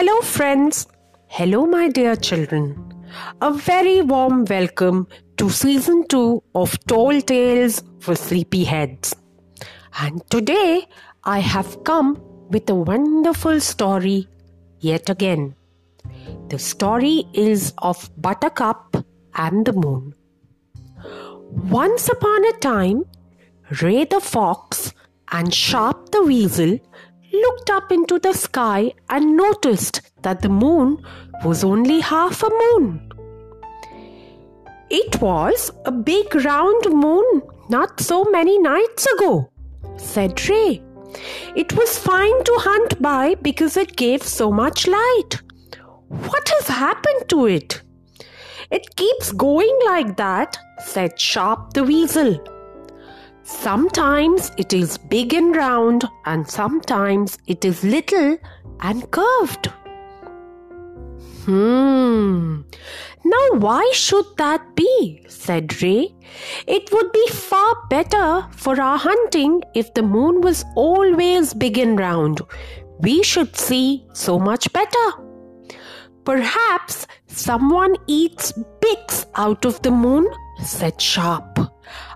Hello, friends. Hello, my dear children. A very warm welcome to season 2 of Tall Tales for Sleepyheads. And today I have come with a wonderful story yet again. The story is of Buttercup and the Moon. Once upon a time, Ray the Fox and Sharp the Weasel looked up into the sky and noticed that the moon was only half a moon. It was a big round moon not so many nights ago, said Ray. It was fine to hunt by because it gave so much light. What has happened to it? It keeps going like that, said Sharp the Weasel. Sometimes it is big and round, and sometimes it is little and curved. Hmm. Now, why should that be? said Ray. It would be far better for our hunting if the moon was always big and round. We should see so much better. Perhaps someone eats bits out of the moon, said Sharp.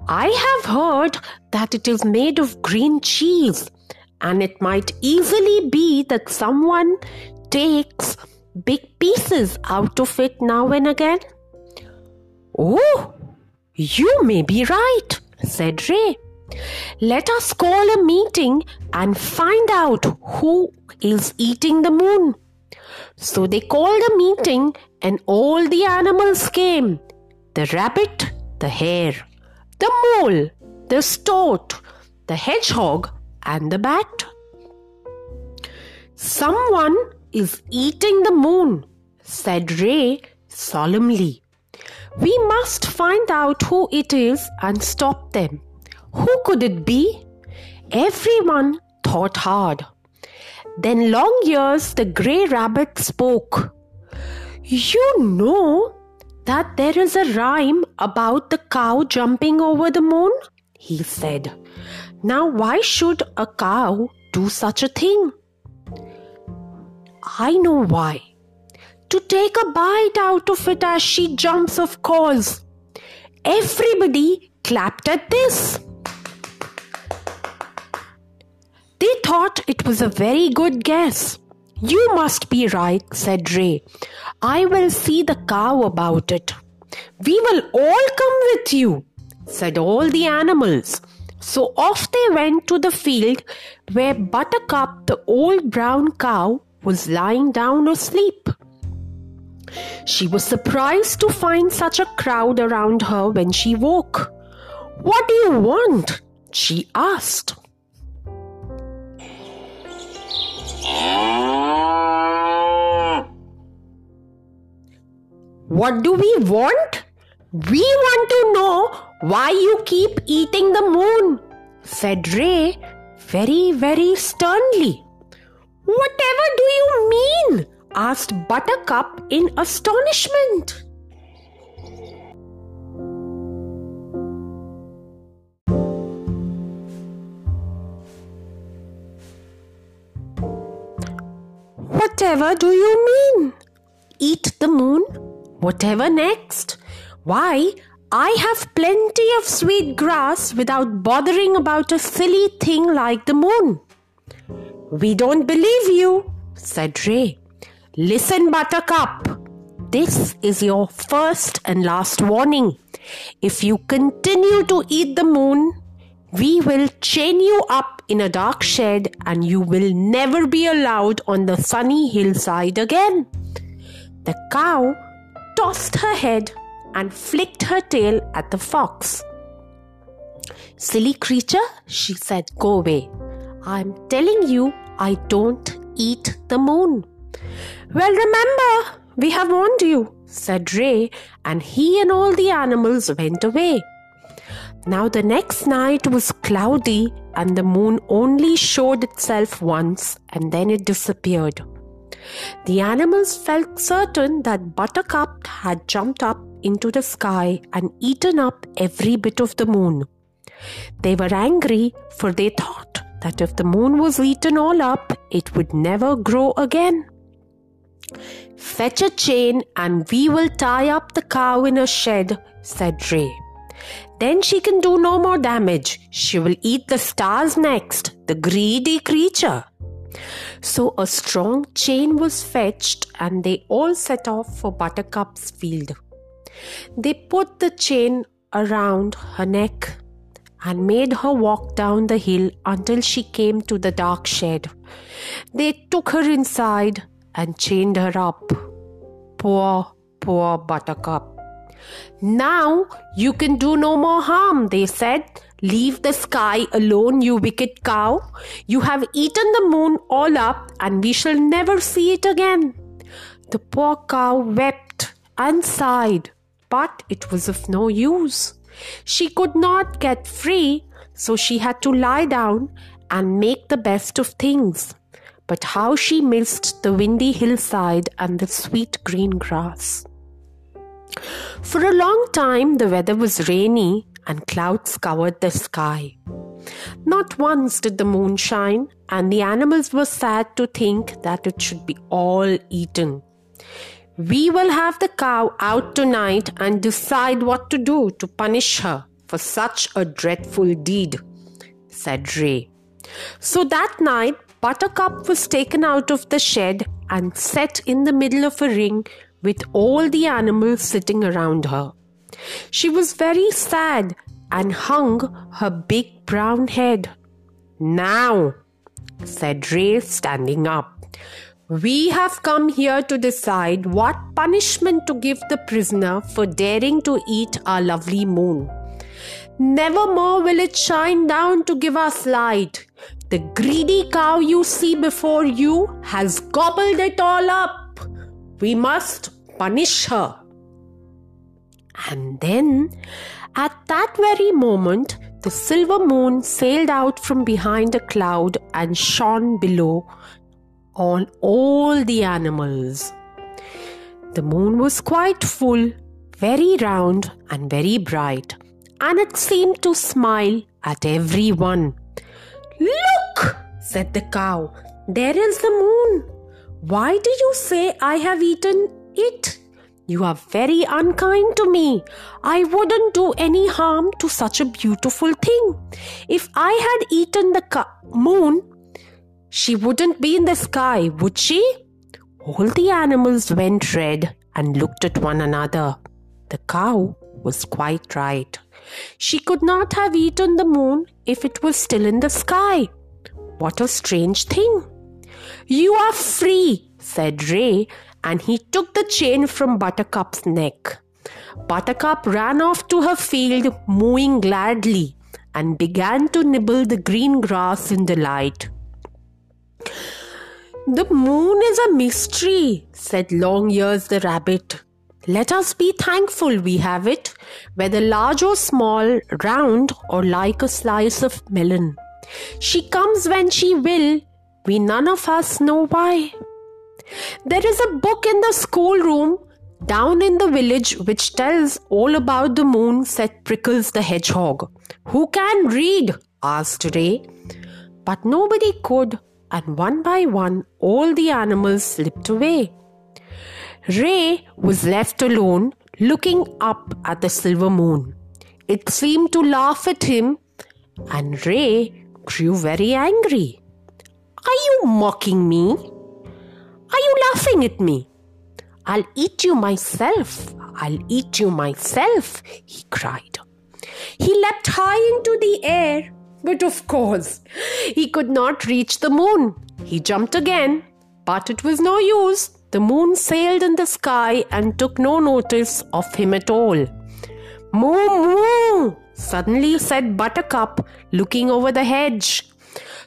I have heard that it is made of green cheese, and it might easily be that someone takes big pieces out of it now and again. Oh, you may be right, said Ray. Let us call a meeting and find out who is eating the moon. So they called a meeting, and all the animals came the rabbit, the hare, the mole, the stoat, the hedgehog, and the bat. Someone is eating the moon, said Ray solemnly. We must find out who it is and stop them. Who could it be? Everyone thought hard. Then Long Ears the grey rabbit spoke. You know that there is a rhyme about the cow jumping over the moon? He said. Now, why should a cow do such a thing? I know why. To take a bite out of it as she jumps, of course. Everybody clapped at this. They thought it was a very good guess. You must be right, said Ray. I will see the cow about it. We will all come with you, said all the animals. So off they went to the field where Buttercup, the old brown cow, was lying down asleep. She was surprised to find such a crowd around her when she woke. What do you want? she asked. What do we want? We want to know why you keep eating the moon, said Ray very, very sternly. Whatever do you mean? asked Buttercup in astonishment. Whatever do you mean? Eat the moon? Whatever next? Why, I have plenty of sweet grass without bothering about a silly thing like the moon. We don't believe you, said Ray. Listen, Buttercup. This is your first and last warning. If you continue to eat the moon, we will chain you up in a dark shed and you will never be allowed on the sunny hillside again. The cow tossed her head and flicked her tail at the fox. Silly creature, she said, go away. I'm telling you I don't eat the moon. Well, remember, we have warned you, said Ray, and he and all the animals went away. Now, the next night was cloudy, and the moon only showed itself once and then it disappeared. The animals felt certain that Buttercup had jumped up into the sky and eaten up every bit of the moon. They were angry, for they thought that if the moon was eaten all up, it would never grow again. Fetch a chain and we will tie up the cow in a shed, said Ray. Then she can do no more damage. She will eat the stars next, the greedy creature. So a strong chain was fetched and they all set off for Buttercup's field. They put the chain around her neck and made her walk down the hill until she came to the dark shed. They took her inside and chained her up. Poor, poor Buttercup. Now you can do no more harm, they said. Leave the sky alone, you wicked cow. You have eaten the moon all up, and we shall never see it again. The poor cow wept and sighed, but it was of no use. She could not get free, so she had to lie down and make the best of things. But how she missed the windy hillside and the sweet green grass. For a long time, the weather was rainy and clouds covered the sky. Not once did the moon shine, and the animals were sad to think that it should be all eaten. We will have the cow out tonight and decide what to do to punish her for such a dreadful deed, said Ray. So that night, Buttercup was taken out of the shed and set in the middle of a ring with all the animals sitting around her. She was very sad and hung her big brown head. Now, said Ray, standing up. We have come here to decide what punishment to give the prisoner for daring to eat our lovely moon. Never more will it shine down to give us light. The greedy cow you see before you has gobbled it all up. We must punish her. And then, at that very moment, the silver moon sailed out from behind a cloud and shone below on all the animals. The moon was quite full, very round, and very bright, and it seemed to smile at everyone. Look, said the cow, there is the moon. Why do you say I have eaten it? You are very unkind to me. I wouldn't do any harm to such a beautiful thing. If I had eaten the ca- moon, she wouldn't be in the sky, would she? All the animals went red and looked at one another. The cow was quite right. She could not have eaten the moon if it was still in the sky. What a strange thing! You are free, said Ray, and he took the chain from Buttercup's neck. Buttercup ran off to her field, mooing gladly, and began to nibble the green grass in delight. The moon is a mystery, said Longears the rabbit. Let us be thankful we have it, whether large or small, round or like a slice of melon. She comes when she will, we none of us know why. There is a book in the schoolroom down in the village which tells all about the moon, said Prickles the hedgehog. Who can read? asked Ray. But nobody could, and one by one all the animals slipped away. Ray was left alone looking up at the silver moon. It seemed to laugh at him, and Ray grew very angry. Are you mocking me? Are you laughing at me? I'll eat you myself. I'll eat you myself, he cried. He leapt high into the air but of course, he could not reach the moon. He jumped again, but it was no use. The moon sailed in the sky and took no notice of him at all. Moo moo! Suddenly said Buttercup, looking over the hedge.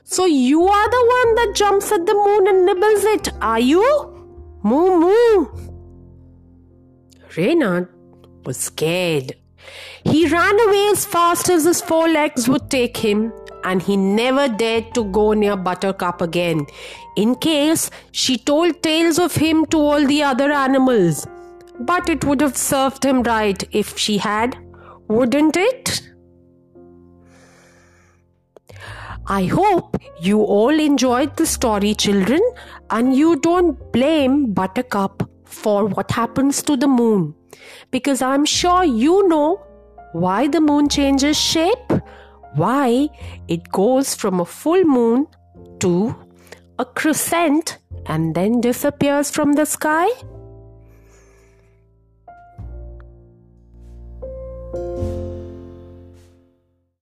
So you are the one that jumps at the moon and nibbles it, are you? Moo moo! Reynard was scared. He ran away as fast as his four legs would take him, and he never dared to go near Buttercup again, in case she told tales of him to all the other animals. But it would have served him right if she had, wouldn't it? I hope you all enjoyed the story, children, and you don't blame Buttercup for what happens to the moon. Because I'm sure you know why the moon changes shape, why it goes from a full moon to a crescent and then disappears from the sky.